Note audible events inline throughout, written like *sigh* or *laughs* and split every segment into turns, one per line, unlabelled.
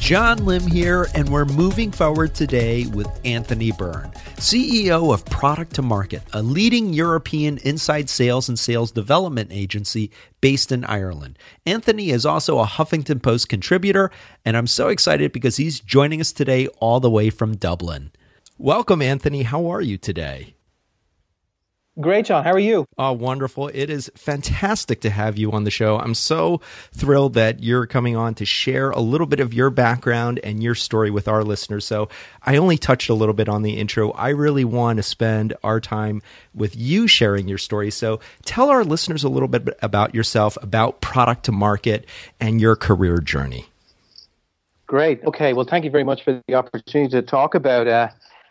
John Lim here, and we're moving forward today with Anthony Byrne, CEO of Product to Market, a leading European inside sales and sales development agency based in Ireland. Anthony is also a Huffington Post contributor, and I'm so excited because he's joining us today all the way from Dublin. Welcome, Anthony. How are you today?
Great, John. How are you?
Oh, wonderful. It is fantastic to have you on the show. I'm so thrilled that you're coming on to share a little bit of your background and your story with our listeners. So, I only touched a little bit on the intro. I really want to spend our time with you sharing your story. So, tell our listeners a little bit about yourself, about product to market, and your career journey.
Great. Okay. Well, thank you very much for the opportunity to talk about, uh,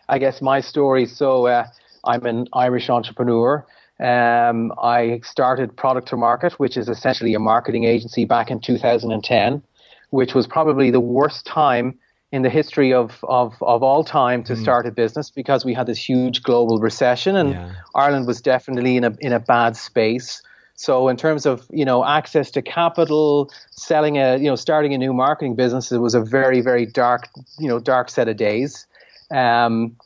I guess, my story. So, uh, I'm an Irish entrepreneur. Um, I started Product to Market, which is essentially a marketing agency back in 2010, which was probably the worst time in the history of, of, of all time to mm. start a business because we had this huge global recession and yeah. Ireland was definitely in a, in a bad space. So in terms of, you know, access to capital, selling a, you know, starting a new marketing business, it was a very, very dark, you know, dark set of days. Um,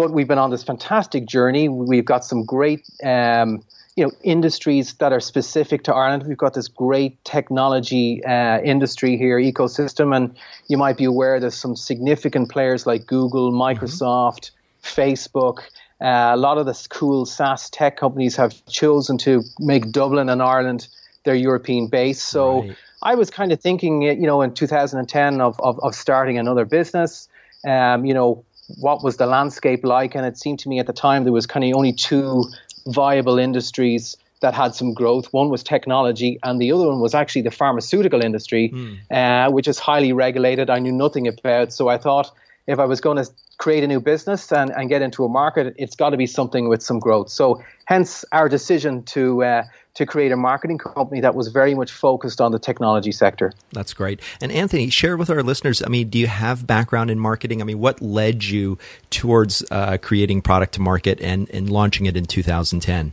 but we've been on this fantastic journey. We've got some great, um, you know, industries that are specific to Ireland. We've got this great technology uh, industry here, ecosystem, and you might be aware there's some significant players like Google, mm-hmm. Microsoft, mm-hmm. Facebook. Uh, a lot of the cool SaaS tech companies have chosen to make Dublin and Ireland their European base. So right. I was kind of thinking, you know, in 2010 of, of, of starting another business. Um, you know, what was the landscape like? And it seemed to me at the time there was kind of only two viable industries that had some growth. One was technology, and the other one was actually the pharmaceutical industry, mm. uh, which is highly regulated. I knew nothing about, so I thought if I was going to create a new business and, and get into a market, it's got to be something with some growth. So, hence our decision to uh, to create a marketing company that was very much focused on the technology sector.
That's great. And Anthony, share with our listeners. I mean, do you have background in marketing? I mean, what led you towards uh, creating product to market and, and launching it in 2010?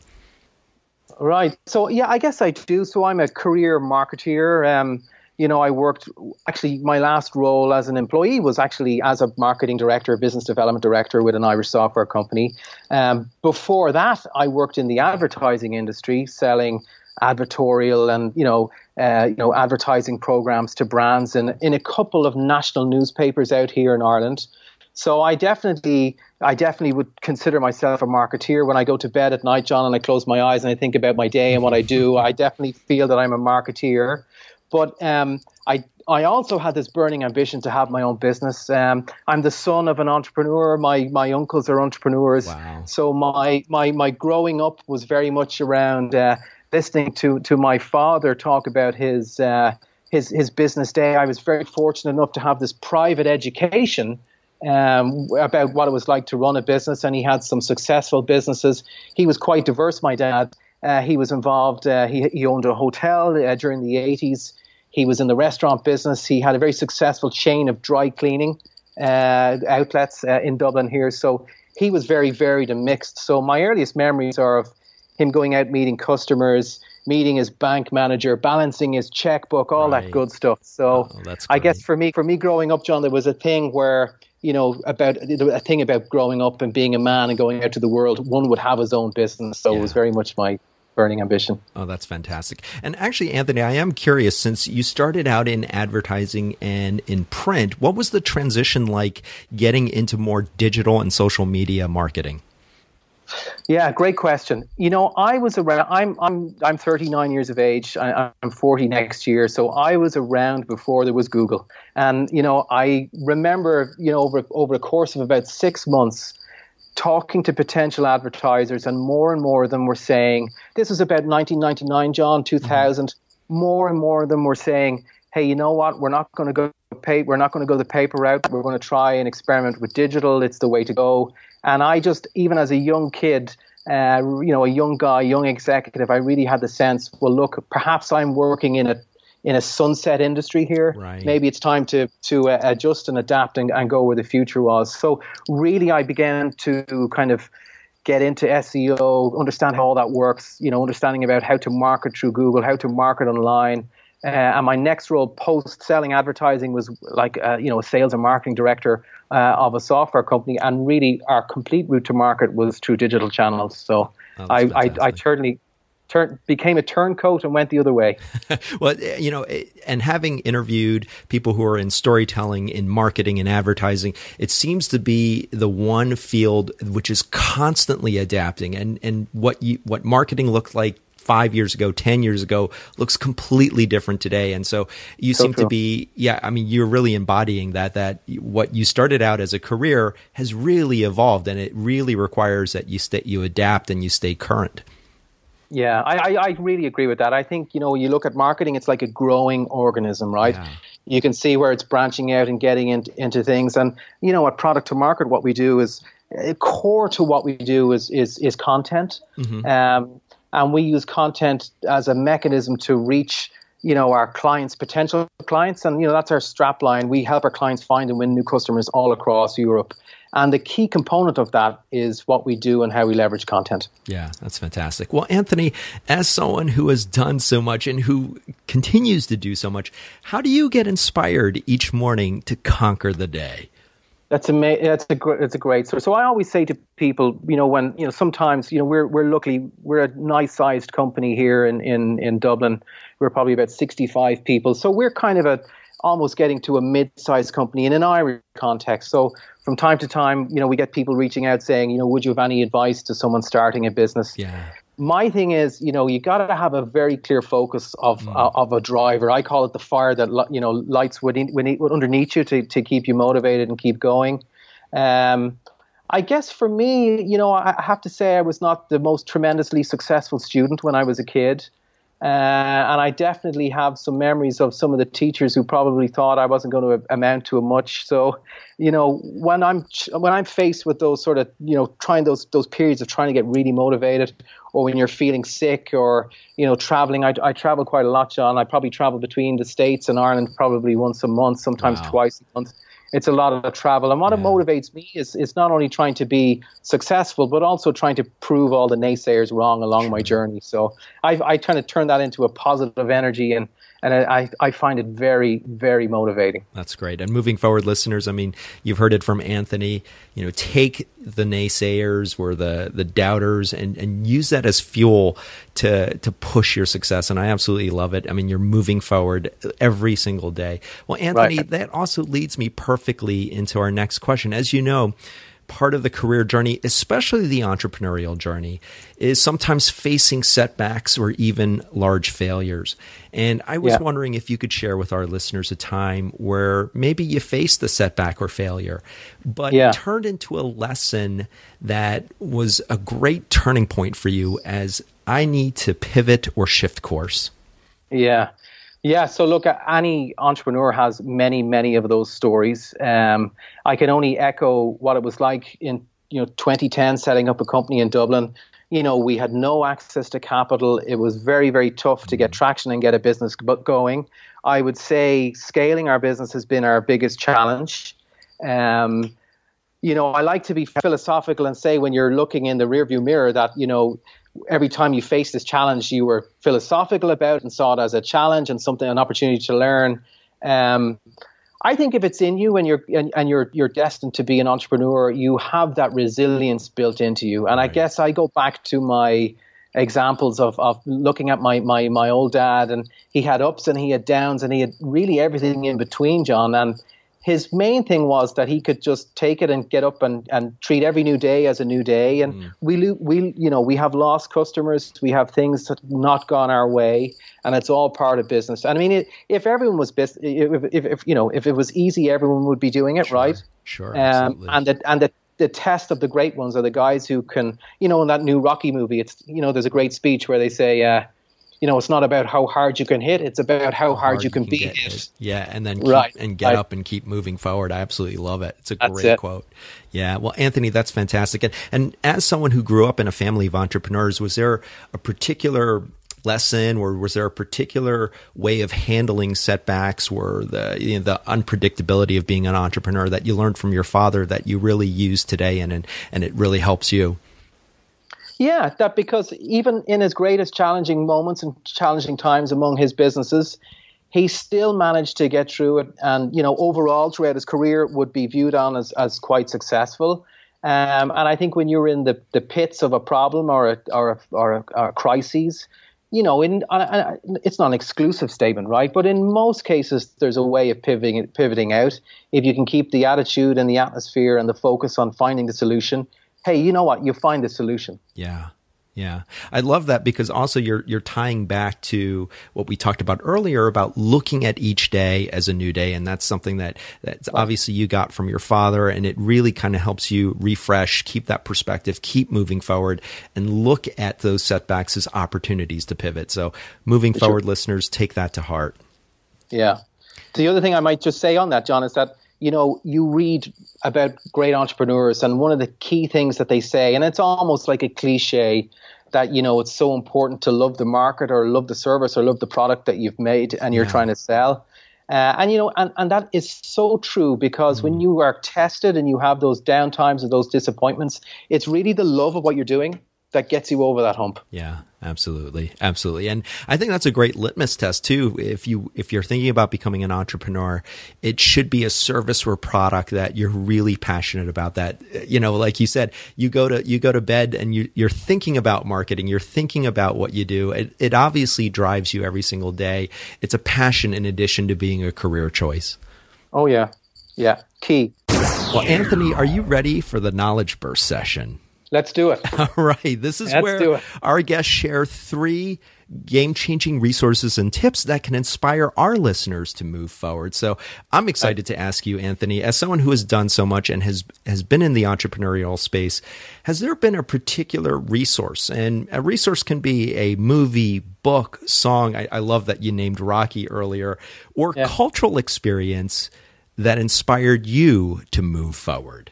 Right. So yeah, I guess I do. So I'm a career marketeer. Um, you know, I worked actually my last role as an employee was actually as a marketing director, business development director with an Irish software company. Um, before that, I worked in the advertising industry, selling advertorial and you know, uh, you know, advertising programs to brands in in a couple of national newspapers out here in Ireland. So I definitely, I definitely would consider myself a marketeer. When I go to bed at night, John, and I close my eyes and I think about my day and what I do, I definitely feel that I'm a marketeer. But um, I I also had this burning ambition to have my own business. Um, I'm the son of an entrepreneur. My my uncles are entrepreneurs. Wow. So my my my growing up was very much around uh, listening to to my father talk about his uh, his his business day. I was very fortunate enough to have this private education. Um, about what it was like to run a business, and he had some successful businesses. He was quite diverse, my dad, he was involved. Uh, he, he owned a hotel uh, during the 80s. He was in the restaurant business. He had a very successful chain of dry cleaning uh, outlets uh, in Dublin here. So he was very varied and mixed. So my earliest memories are of him going out meeting customers, meeting his bank manager, balancing his checkbook, all right. that good stuff. So oh, I guess for me, for me growing up, John, there was a thing where you know about a thing about growing up and being a man and going out to the world. One would have his own business, so yeah. it was very much my burning ambition.
Oh, that's fantastic. And actually, Anthony, I am curious since you started out in advertising and in print, what was the transition like getting into more digital and social media marketing?
Yeah, great question. You know, I was around. I'm I'm I'm 39 years of age. I, am 40 next year, so I was around before there was Google. And you know, I remember, you know, over over a course of about six months, talking to potential advertisers, and more and more of them were saying, this was about 1999, John, 2000. Mm-hmm. More and more of them were saying, hey, you know what? We're not going to go pay. We're not going to go the paper route. We're going to try and experiment with digital. It's the way to go. And I just, even as a young kid, uh, you know, a young guy, young executive, I really had the sense, well, look, perhaps I'm working in a in a sunset industry here.
Right.
Maybe it's time to to uh, adjust and adapt and, and go where the future was. So really, I began to kind of get into SEO, understand how all that works. You know, understanding about how to market through Google, how to market online. Uh, and my next role post selling advertising was like uh, you know a sales and marketing director uh, of a software company, and really our complete route to market was through digital channels. So
Oh,
I, I I certainly turn became a turncoat and went the other way. *laughs*
well, eh, you know, eh, and having interviewed people who are in storytelling, in marketing, and advertising, it seems to be the one field which is constantly adapting. And and what you what marketing looked like five years ago, ten years ago, looks completely different today. And so you
So
seem to be, yeah, I mean, you're really embodying that. That what you started out as a career has really evolved, and it really requires that you stay, you adapt, and you stay current.
Yeah, I, I, I really agree with that. I think, you know, you look at marketing, it's like a growing organism, right?
Yeah.
You can see where it's branching out and getting into, into things. And, you know, at product to market, what we do is uh, core to what we do is, is, is content. Um, and we use content as a mechanism to reach, you know, our clients, potential clients. And, you know, that's our strap line. We help our clients find and win new customers all across Europe. And the key component of that is what we do and how we leverage content.
Yeah, that's fantastic. Well, Anthony, as someone who has done so much and who continues to do so much, how do you get inspired each morning to conquer the day?
That's ama- That's a gr- it's a great story. So I always say to people, you know, when you know, sometimes you know, we're we're lucky. We're a nice sized company here in in in Dublin. We're probably about sixty five people. So we're kind of a almost getting to a mid sized company in an Irish context. So from time to time, you know, we get people reaching out saying, you know, would you have any advice to someone starting a business?
Yeah.
my thing is, you know, you got to have a very clear focus of uh, of a driver. I call it the fire that you know lights within, within, underneath you to to keep you motivated and keep going. Um, I guess for me, you know, I have to say I was not the most tremendously successful student when I was a kid. Uh, and I definitely have some memories of some of the teachers who probably thought I wasn't going to amount to much. So, you know, when I'm when I'm faced with those sort of you know trying those those periods of trying to get really motivated, or when you're feeling sick, or you know traveling, I, I travel quite a lot, John. I probably travel between the states and Ireland probably once a month, sometimes
Wow.
twice a month. It's a lot of travel, and what it motivates me is is not only trying to be successful, but also trying to prove all the naysayers wrong along my journey. So I I try to turn that into a positive energy, and and I I find it very very motivating.
That's great. And moving forward, listeners, I mean, you've heard it from Anthony. You know, take the naysayers or the the doubters and and use that as fuel to to push your success. And I absolutely love it. I mean, you're moving forward every single day. Well, Anthony,
Right.
that also leads me perfectly into our next question. As you know. Part of the career journey, especially the entrepreneurial journey, is sometimes facing setbacks or even large failures. And I was
Yeah.
wondering if you could share with our listeners a time where maybe you faced the setback or failure, but
Yeah.
it turned into a lesson that was a great turning point for you as I need to pivot or shift course.
Yeah. Yeah, so look, any entrepreneur has many, many of those stories. Um, I can only echo what it was like in you know 2010, setting up a company in Dublin. You know, we had no access to capital. It was very, very tough to get traction and get a business go- going. I would say scaling our business has been our biggest challenge. Um, you know, I like to be philosophical and say when you're looking in the rearview mirror that, you know, every time you faced this challenge, you were philosophical about and saw it as a challenge and something, an opportunity to learn. Um, I think if it's in you and you're and, and you're you're destined to be an entrepreneur, you have that resilience built into you. And I guess I go back to my examples of, of looking at my, my my old dad and he had ups and he had downs and he had really everything in between, John. And his main thing was that he could just take it and get up and, and treat every new day as a new day. And we lo- we you know we have lost customers, we have things that not gone our way, and it's all part of business. And I mean, it, if everyone was bus- if, if, if you know if it was easy, everyone would be doing it, right?
Sure,
Um,
absolutely.
and the and the the test of the great ones are the guys who can, you know, in that new Rocky movie, it's you know, there's a great speech where they say, uh, you know, it's not about how hard you can hit, it's about how, hard, you can, be
get
hit.
hit. Yeah, and then keep,
Right,
and get
right.
up and keep moving forward. I absolutely love it. It's a
That's
great
it.
quote. Yeah, well, Anthony, that's fantastic. And, and as someone who grew up in a family of entrepreneurs, was there a particular lesson, or was there a particular way of handling setbacks, or the you know, the unpredictability of being an entrepreneur that you learned from your father that you really use today, and and, and it really helps you?
Yeah, that because even in his greatest challenging moments and challenging times among his businesses, he still managed to get through it. And, you know, overall throughout his career would be viewed on as, as quite successful. Um, and I think when you're in the, the pits of a problem or a, or a, or a, or a crisis, you know, in uh, it's not an exclusive statement, right? But in most cases, there's a way of pivoting pivoting out. If you can keep the attitude and the atmosphere and the focus on finding the solution, hey, you know what? You find the solution.
Yeah. Yeah. I love that because also you're you're tying back to what we talked about earlier about looking at each day as a new day and that's something that that's obviously you got from your father and it really kind of helps you refresh, keep that perspective, keep moving forward and look at those setbacks as opportunities to pivot. So, moving For forward sure. listeners take that to heart.
Yeah. The other thing I might just say on that John is that you know, you read about great entrepreneurs, and one of the key things that they say, and it's almost like a cliche that, you know, it's so important to love the market or love the service or love the product that you've made and you're yeah. trying to sell. Uh, and you know, and, and that is so true because mm. when you are tested and you have those downtimes or those disappointments, it's really the love of what you're doing that gets you over that hump.
Yeah, absolutely, absolutely. And I think that's a great litmus test too. If you if you're thinking about becoming an entrepreneur, it should be a service or product that you're really passionate about. That you know, like you said, you go to you go to bed and you, you're thinking about marketing. You're thinking about what you do. It, it obviously drives you every single day. It's a passion in addition to being a career choice.
Oh yeah, yeah, key.
Well, Anthony, are you ready for the knowledge burst session?
Let's do it. *laughs*
All right. This is Let's where our guests share three game changing resources and tips that can inspire our listeners to move forward. So I'm excited to ask you, Anthony, as someone who has done so much and has, has been in the entrepreneurial space, has there been a particular resource? And a resource can be a movie, book, song. I, I love that you named Rocky earlier, or yeah. cultural experience that inspired you to move forward.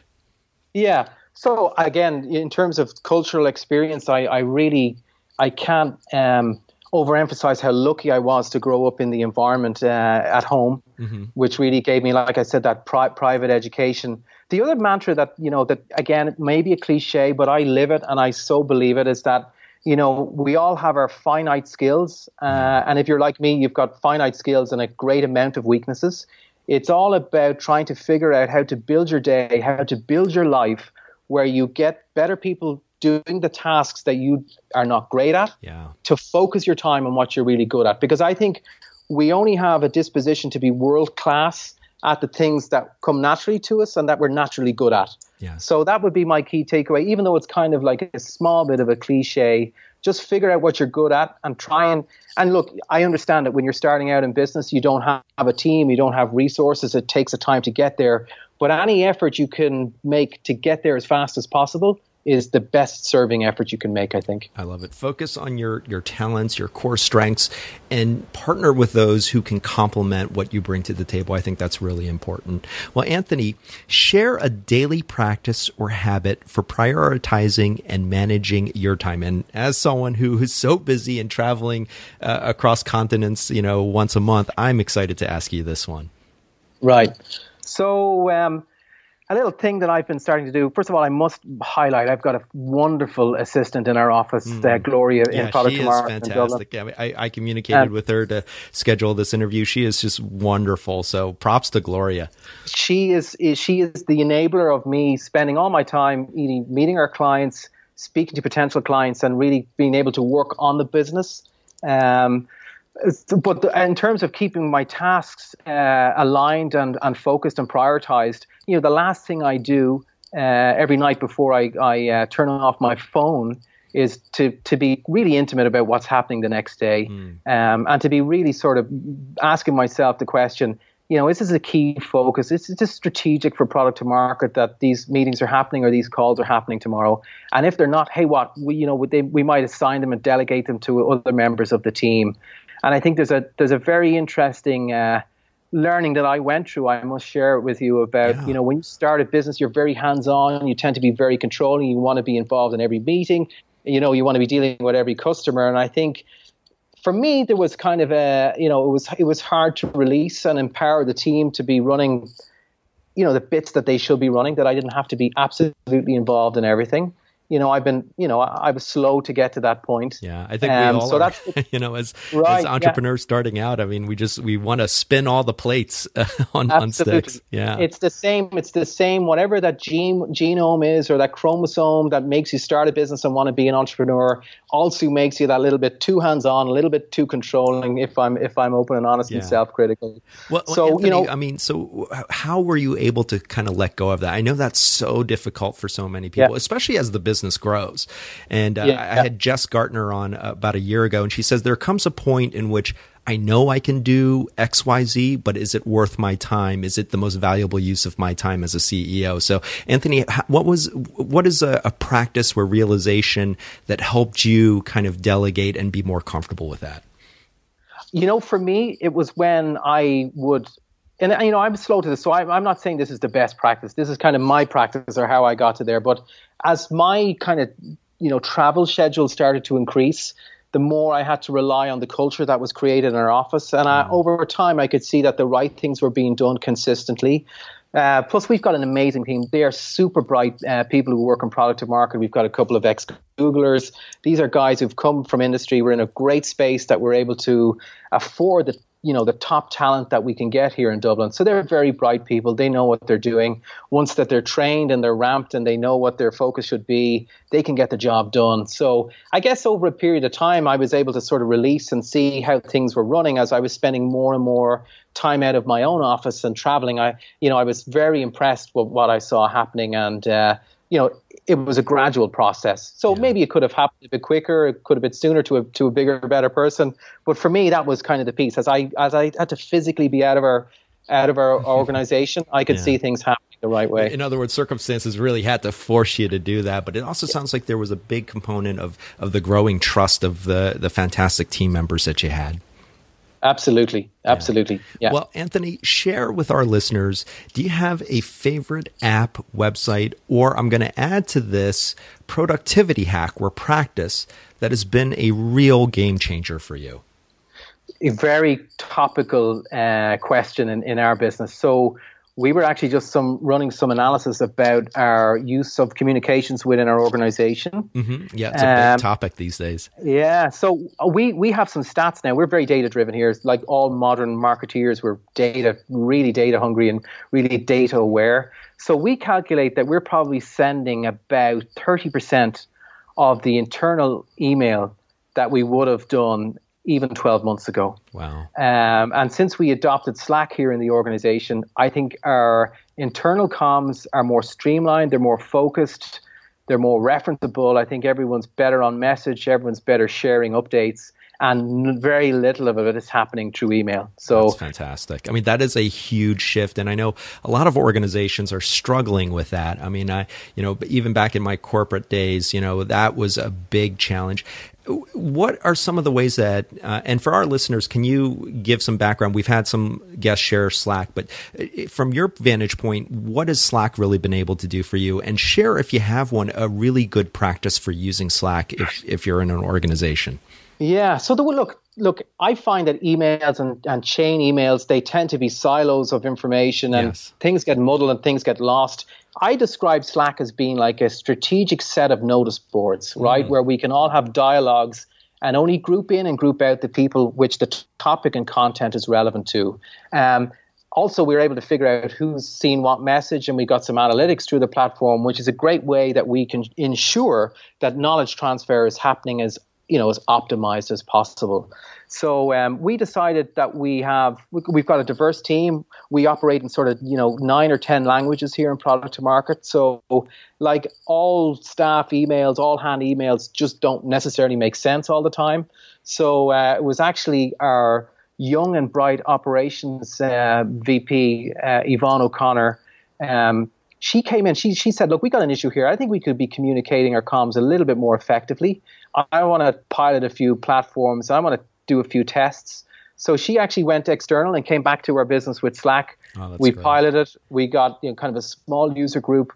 Yeah. So again, in terms of cultural experience, I, I really I can't um, overemphasize how lucky I was to grow up in the environment uh, at home, mm-hmm. which really gave me, like I said, that pri- private education. The other mantra that you know that again it may be a cliche, but I live it and I so believe it is that you know we all have our finite skills, uh, mm-hmm. and if you're like me, you've got finite skills and a great amount of weaknesses. It's all about trying to figure out how to build your day, how to build your life where you get better people doing the tasks that you are not great at
yeah.
to focus your time on what you're really good at. Because I think we only have a disposition to be world class at the things that come naturally to us and that we're naturally good at.
Yes.
So that would be my key takeaway, even though it's kind of like a small bit of a cliche. Just figure out what you're good at and try and and look. I understand that when you're starting out in business, you don't have a team, you don't have resources. It takes a time to get there. But any effort you can make to get there as fast as possible is the best serving effort you can make, I think.
I love it. Focus on your, your talents, your core strengths, and partner with those who can complement what you bring to the table. I think that's really important. Well, Anthony, share a daily practice or habit for prioritizing and managing your time. And as someone who is so busy and traveling uh, across continents, you know, once a month, I'm excited to ask you this one.
Right. So, um, a little thing that I've been starting to do. First of all, I must highlight I've got a wonderful assistant in our office, mm. uh, Gloria
yeah,
in Product
she
Tomorrow.
Is fantastic. Yeah, I, I, communicated um, with her to schedule this interview. She is just wonderful. So props to Gloria.
She is, is she is the enabler of me spending all my time eating, meeting our clients, speaking to potential clients, and really being able to work on the business. Um, but in terms of keeping my tasks uh, aligned and, and focused and prioritized, you know, the last thing I do uh, every night before I, I uh, turn off my phone is to to be really intimate about what's happening the next day, mm. um, and to be really sort of asking myself the question, you know, is this a key focus? Is it strategic for product to market that these meetings are happening or these calls are happening tomorrow? And if they're not, hey, what we you know they, we might assign them and delegate them to other members of the team. And I think there's a there's a very interesting uh, learning that I went through. I must share it with you about yeah. you know when you start a business, you're very hands on. You tend to be very controlling. You want to be involved in every meeting. You know you want to be dealing with every customer. And I think for me, there was kind of a, you know, it was it was hard to release and empower the team to be running, you know, the bits that they should be running. That I didn't have to be absolutely involved in everything you know, I've been, you know, I, I, was slow to get to that point.
Yeah, I think um, we all so are. That's, *laughs* you know, as, right, as entrepreneurs yeah. starting out, I mean, we just we want to spin all the plates uh, *laughs* on, on sticks. Yeah,
it's the same. It's the same. Whatever that gene genome is, or that chromosome that makes you start a business and want to be an entrepreneur, also makes you that little bit too hands on, a little bit too controlling. If I'm if I'm open and honest yeah. and self critical.
Well, so Anthony, you know, I mean, so how were you able to kind of let go of that? I know that's so difficult for so many people, yeah. especially as the business business grows. And uh, yeah, I had Jess Gartner on uh, about a year ago, and she says there comes a point in which I know I can do X, Y, Z, but is it worth my time? Is it the most valuable use of my time as a CEO? So, Anthony, what was what is a, a practice or realization that helped you kind of delegate and be more comfortable with that?
You know, for me, it was when I would and you know i'm slow to this so I, i'm not saying this is the best practice this is kind of my practice or how i got to there but as my kind of you know travel schedule started to increase the more i had to rely on the culture that was created in our office and I, mm. over time i could see that the right things were being done consistently uh, plus, we've got an amazing team. They are super bright uh, people who work in product to market. We've got a couple of ex Googlers. These are guys who've come from industry. We're in a great space that we're able to afford the you know the top talent that we can get here in Dublin. So they're very bright people. They know what they're doing. Once that they're trained and they're ramped and they know what their focus should be, they can get the job done. So I guess over a period of time, I was able to sort of release and see how things were running as I was spending more and more time out of my own office and traveling. I, you know, I was very impressed with what I saw happening and. Uh, you know, it was a gradual process. So yeah. maybe it could have happened a bit quicker, it could have been sooner to a to a bigger, better person. But for me, that was kind of the piece. As I as I had to physically be out of our out of our *laughs* organization, I could yeah. see things happening the right way.
In other words, circumstances really had to force you to do that. But it also yeah. sounds like there was a big component of of the growing trust of the the fantastic team members that you had.
Absolutely. Absolutely. Yeah.
Well, Anthony, share with our listeners do you have a favorite app, website, or I'm going to add to this productivity hack or practice that has been a real game changer for you?
A very topical uh, question in, in our business. So, we were actually just some running some analysis about our use of communications within our organization.
Mm-hmm. Yeah, it's a um, big topic these days.
Yeah, so we we have some stats now. We're very data driven here. Like all modern marketeers, we're data really data hungry and really data aware. So we calculate that we're probably sending about thirty percent of the internal email that we would have done even 12 months ago.
Wow.
Um, and since we adopted Slack here in the organization, I think our internal comms are more streamlined, they're more focused, they're more referenceable. I think everyone's better on message, everyone's better sharing updates. And very little of it is happening through email. So
that's fantastic. I mean, that is a huge shift, and I know a lot of organizations are struggling with that. I mean, I you know even back in my corporate days, you know that was a big challenge what are some of the ways that uh, and for our listeners can you give some background we've had some guests share slack but uh, from your vantage point what has slack really been able to do for you and share if you have one a really good practice for using slack if, if you're in an organization
yeah so the look look i find that emails and, and chain emails they tend to be silos of information and yes. things get muddled and things get lost I describe Slack as being like a strategic set of notice boards, right, mm. where we can all have dialogues and only group in and group out the people which the t- topic and content is relevant to. Um, also, we were able to figure out who's seen what message, and we got some analytics through the platform, which is a great way that we can ensure that knowledge transfer is happening as you know as optimized as possible. So um, we decided that we have we've got a diverse team. We operate in sort of you know nine or ten languages here in product to market. So like all staff emails, all hand emails just don't necessarily make sense all the time. So uh, it was actually our young and bright operations uh, VP uh, Yvonne O'Connor. Um, she came in. She she said, "Look, we got an issue here. I think we could be communicating our comms a little bit more effectively. I, want to pilot a few platforms. I want to do a few tests. So she actually went external and came back to our business with Slack. Oh, we great. piloted. We got you know, kind of a small user group,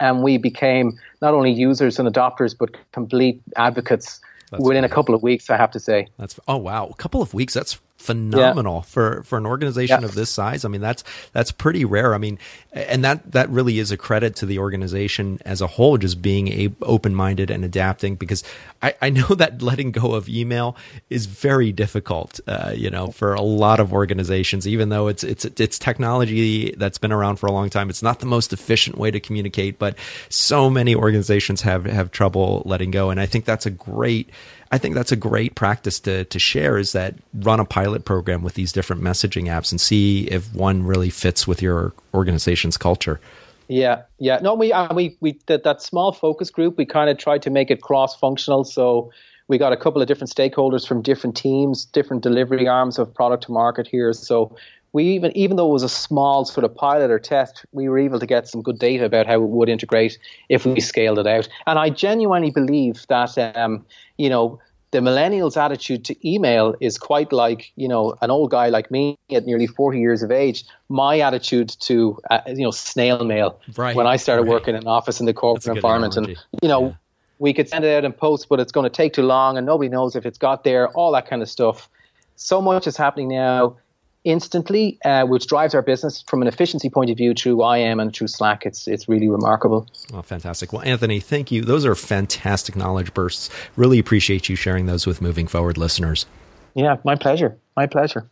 and we became not only users and adopters but complete advocates That's within great. a couple of weeks, I have to say.
That's oh wow, a couple of weeks. That's phenomenal yeah. for for an organization yeah. of this size. I mean, that's that's pretty rare. I mean, and that that really is a credit to the organization as a whole, just being open minded and adapting. Because I, I know *laughs* that letting go of email is very difficult. Uh, you know, for a lot of organizations, even though it's it's it's technology that's been around for a long time, it's not the most efficient way to communicate. But so many organizations have have trouble letting go, and I think that's a great I think that's a great practice to to share is that run a pilot program with these different messaging apps and see if one really fits with your organization's culture.
Yeah, yeah. No, we uh, we we that, that small focus group. We kind of tried to make it cross functional. So we got a couple of different stakeholders from different teams, different delivery arms of product to market here. So we even even though it was a small sort of pilot or test, we were able to get some good data about how it would integrate if we scaled it out. And I genuinely believe that um, you know the millennials' attitude to email is quite like you know an old guy like me at nearly 40 years of age. My attitude to uh, you know snail mail right, when I started right. working in an office in the corporate environment, and you know. Yeah. We could send it out in post, but it's going to take too long, and nobody knows if it's got there. All that kind of stuff. So much is happening now instantly, uh, which drives our business from an efficiency point of view through IM and through Slack. It's it's really remarkable.
Well, fantastic. Well, Anthony, thank you. Those are fantastic knowledge bursts. Really appreciate you sharing those with Moving Forward listeners.
Yeah, my pleasure. My pleasure.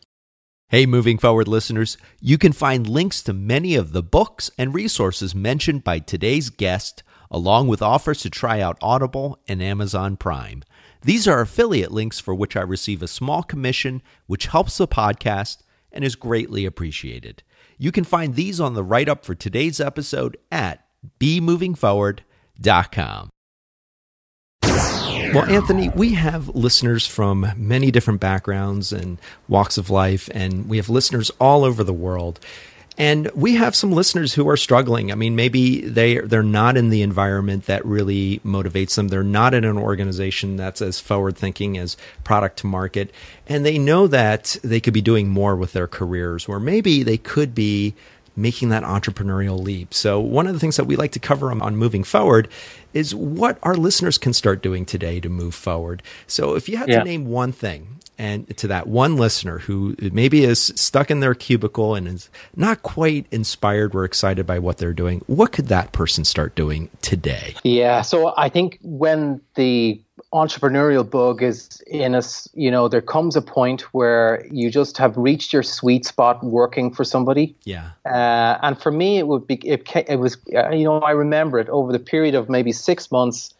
Hey, moving forward listeners, you can find links to many of the books and resources mentioned by today's guest, along with offers to try out Audible and Amazon Prime. These are affiliate links for which I receive a small commission, which helps the podcast and is greatly appreciated. You can find these on the write up for today's episode at bemovingforward.com. Well, Anthony, we have listeners from many different backgrounds and walks of life, and we have listeners all over the world. And we have some listeners who are struggling. I mean, maybe they they're not in the environment that really motivates them. They're not in an organization that's as forward thinking as product to market, and they know that they could be doing more with their careers, or maybe they could be making that entrepreneurial leap. So, one of the things that we like to cover on, moving forward is what our listeners can start doing today to move forward. So, if you had yeah. to name one thing, and to that one listener who maybe is stuck in their cubicle and is not quite inspired or excited by what they're doing, what could that person start doing today?
Yeah, so I think when the entrepreneurial bug is in us, you know, there comes a point where you just have reached your sweet spot working for somebody.
Yeah.
Uh, and for me, it would be, it, it was, uh, you know, I remember it over the period of maybe six months.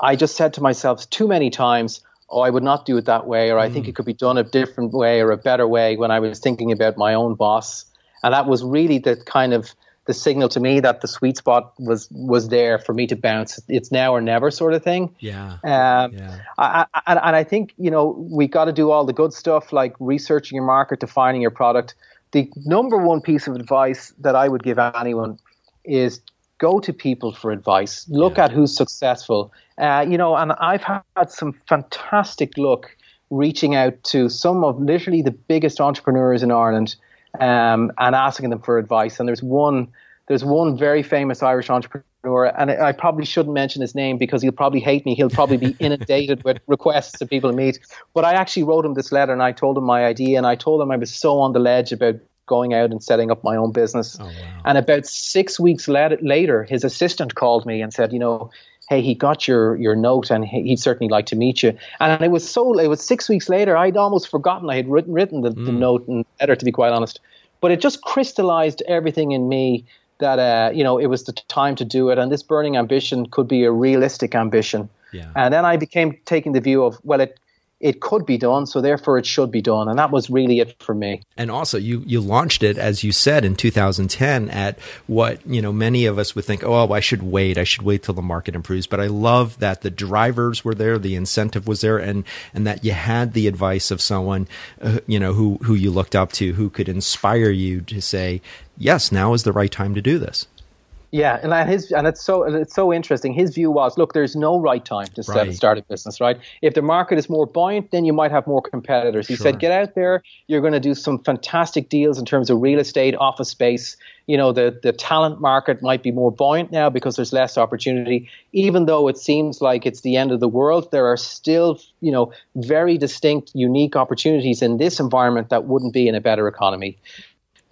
I just said to myself too many times, oh, I would not do it that way, or I think mm. it could be done a different way or a better way when I was thinking about my own boss. And that was really the kind of the signal to me that the sweet spot was was there for me to bounce. It's now or never sort of thing.
Yeah. Um,
yeah. I, I, and I think you know we got to do all the good stuff like researching your market, defining your product. The number one piece of advice that I would give anyone is go to people for advice. Look yeah. at who's successful. Uh, you know, and I've had some fantastic luck reaching out to some of literally the biggest entrepreneurs in Ireland um, and asking them for advice. And there's one, there's one very famous Irish entrepreneur, and I probably shouldn't mention his name because he'll probably hate me. He'll probably be *laughs* inundated with requests to people to meet. But I actually wrote him this letter, and I told him my idea, and I told him I was so on the ledge about going out and setting up my own business. Oh, wow. And about six weeks later, his assistant called me and said, you know, hey, he got your your note and he'd certainly like to meet you. And it was so it was six weeks later. I'd almost forgotten I had written written the, mm. the note and letter to be quite honest. But it just crystallized everything in me that uh, you know it was the time to do it, and this burning ambition could be a realistic ambition. Yeah. And then I became taking the view of well, it it could be done, so therefore it should be done, and that was really it for me.
And also, you you launched it as you said in 2010 at what you know many of us would think, oh, I should wait, I should wait till the market improves. But I love that the drivers were there, the incentive was there, and and that you had the advice of someone, uh, you know, who who you looked up to, who could inspire you to say, yes, now is the right time to do this.
Yeah, and his and it's so it's so interesting. His view was, look, there's no right time to right. start a business, right? If the market is more buoyant, then you might have more competitors. He sure. said, get out there. You're going to do some fantastic deals in terms of real estate, office space. you know the the talent market might be more buoyant now because there's less opportunity even though it seems like it's the end of the world there are still you know very distinct unique opportunities in this environment that wouldn't be in a better economy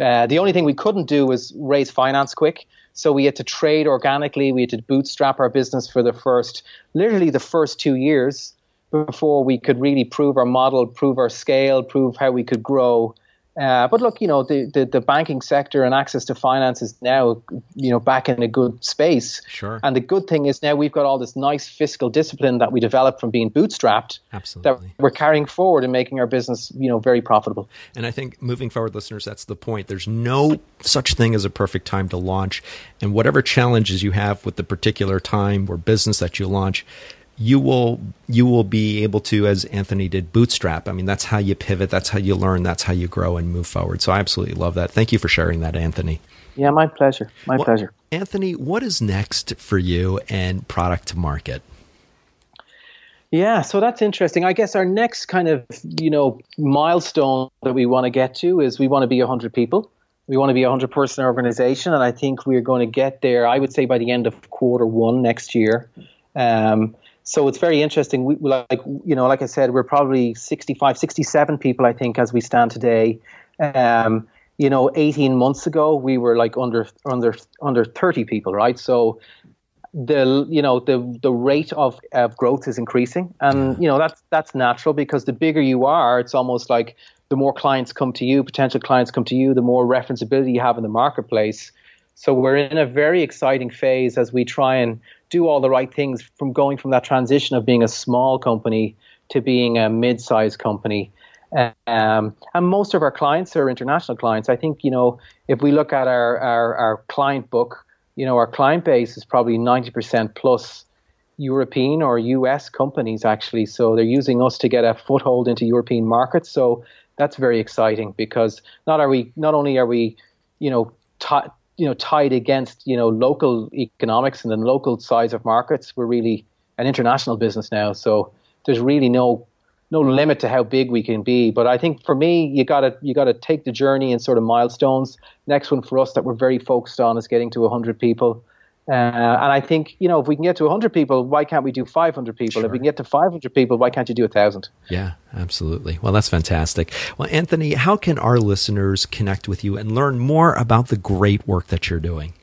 uh, the only thing we couldn't do was raise finance quick so we had to trade organically. We had to bootstrap our business for the first literally the first two years before we could really prove our model prove our scale prove how we could grow uh, but look, you know, the, the, the, banking sector and access to finance is now, you know, back in a good space.
Sure.
And the good thing is now we've got all this nice fiscal discipline that we developed from being bootstrapped.
Absolutely.
That we're carrying forward and making our business, you know, very profitable.
And I think moving forward, listeners, that's the point. There's no such thing as a perfect time to launch. And whatever challenges you have with the particular time or business that you launch, you will you will be able to as anthony did bootstrap. I mean that's how you pivot that's how you learn that's how you grow and move forward. So i absolutely love that. Thank you for sharing that anthony.
Yeah my pleasure. My
well,
pleasure.
Anthony what is next for you and product to market?
Yeah so that's interesting. I guess our next kind of you know milestone that we want to get to is we want to be 100 people. We want to be a 100 person organization and i think we're going to get there i would say by the end of quarter one next year. Um, so it's very interesting. We like you know, like I said, we're probably 65, 67 people, I think, as we stand today. Um, you know, 18 months ago, we were like under under under 30 people, right? So the you know the the rate of, of growth is increasing, and you know that's that's natural because the bigger you are, it's almost like the more clients come to you, potential clients come to you, the more referenceability you have in the marketplace. So we're in a very exciting phase as we try and do all the right things from going from that transition of being a small company to being a mid-sized company. Um, and most of our clients are international clients. I think, you know, if we look at our, our, our client book, you know, our client base is probably 90% plus European or US companies actually. So they're using us to get a foothold into European markets. So that's very exciting because not are we not only are we, you know, t- you know tied against you know local economics and the local size of markets. We're really an international business now, so there's really no no limit to how big we can be. But I think for me, you gotta you gotta take the journey and sort of milestones. Next one for us that we're very focused on is getting to 100 people. Uh, and I think, you know, if we can get to 100 people, why can't we do 500 people? Sure. If we can get to 500 people, why can't you do a 1,000?
Yeah, absolutely. Well, that's fantastic. Well, Anthony, how can our listeners connect with you and learn more about the great work that you're doing?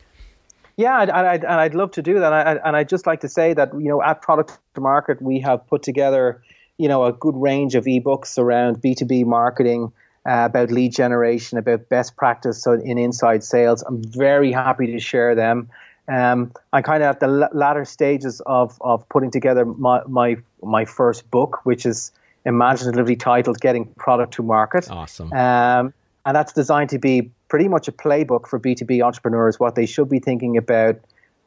Yeah, and I'd, and I'd love to do that. And, I, and I'd just like to say that, you know, at Product to Market, we have put together, you know, a good range of ebooks around B2B marketing, uh, about lead generation, about best practice in inside sales. I'm very happy to share them. Um, I'm kind of at the latter stages of, of putting together my, my my first book, which is imaginatively titled "Getting Product to Market."
Awesome.
Um, and that's designed to be pretty much a playbook for B2B entrepreneurs, what they should be thinking about,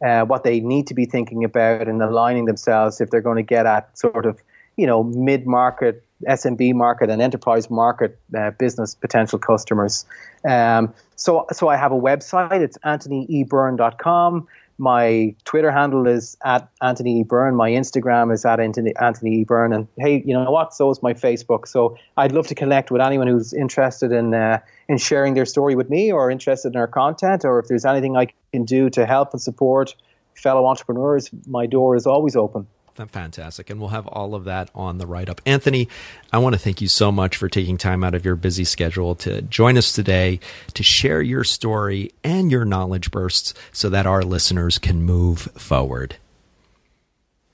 uh, what they need to be thinking about, and aligning themselves if they're going to get at sort of you know mid-market SMB market and enterprise market uh, business potential customers. Um, so, so I have a website. It's anthonyeburn.com. My Twitter handle is at Anthony Eburn. My Instagram is at Anthony, Anthony Eburn. And hey, you know what? So is my Facebook. So I'd love to connect with anyone who's interested in uh, in sharing their story with me, or interested in our content, or if there's anything I can do to help and support fellow entrepreneurs. My door is always open.
Fantastic. And we'll have all of that on the write up. Anthony, I want to thank you so much for taking time out of your busy schedule to join us today to share your story and your knowledge bursts so that our listeners can move forward.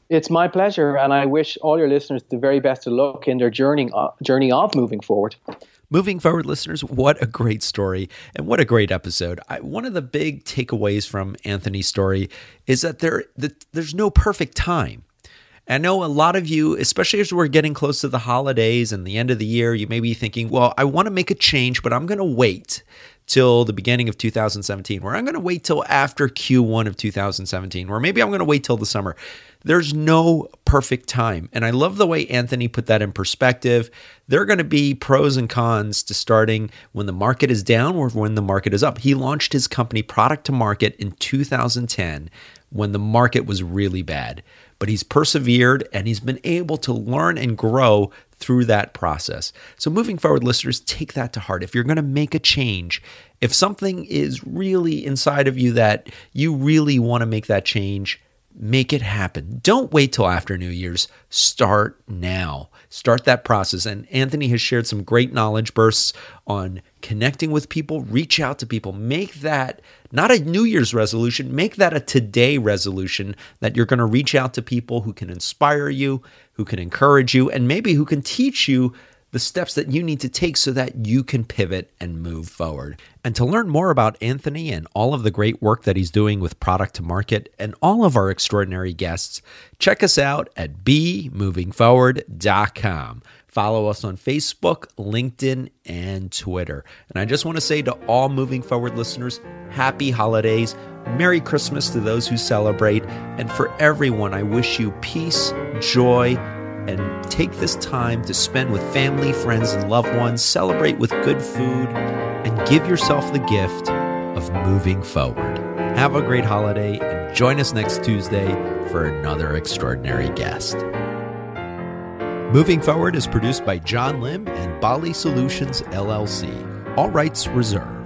It's my pleasure, and I wish all your listeners the very best of luck in their journey, uh, journey of moving forward.
Moving forward, listeners, what a great story and what a great episode. I, one of the big takeaways from Anthony's story is that there that there's no perfect time. I know a lot of you, especially as we're getting close to the holidays and the end of the year, you may be thinking, well, I want to make a change, but I'm going to wait till the beginning of 2017, or I'm going to wait till after Q1 of 2017, or maybe I'm going to wait till the summer. There's no perfect time. And I love the way Anthony put that in perspective. There are going to be pros and cons to starting when the market is down or when the market is up. He launched his company Product to Market in 2010 when the market was really bad but he's persevered and he's been able to learn and grow through that process. So, moving forward, listeners, take that to heart. If you're going to make a change, if something is really inside of you that you really want to make that change, make it happen. Don't wait till after New Year's. Start now. Start that process. And Anthony has shared some great knowledge bursts on connecting with people, reach out to people, make that not a New Year's resolution, make that a today resolution that you're going to reach out to people who can inspire you, who can encourage you, and maybe who can teach you the steps that you need to take so that you can pivot and move forward. And to learn more about Anthony and all of the great work that he's doing with product to market and all of our extraordinary guests, check us out at bemovingforward.com. Follow us on Facebook, LinkedIn, and Twitter. And I just want to say to all Moving Forward listeners, happy holidays, Merry Christmas to those who celebrate, and for everyone, I wish you peace, joy, and take this time to spend with family, friends, and loved ones, celebrate with good food, and give yourself the gift of moving forward. Have a great holiday and join us next Tuesday for another extraordinary guest. Moving Forward is produced by John Lim and Bali Solutions LLC. All rights reserved.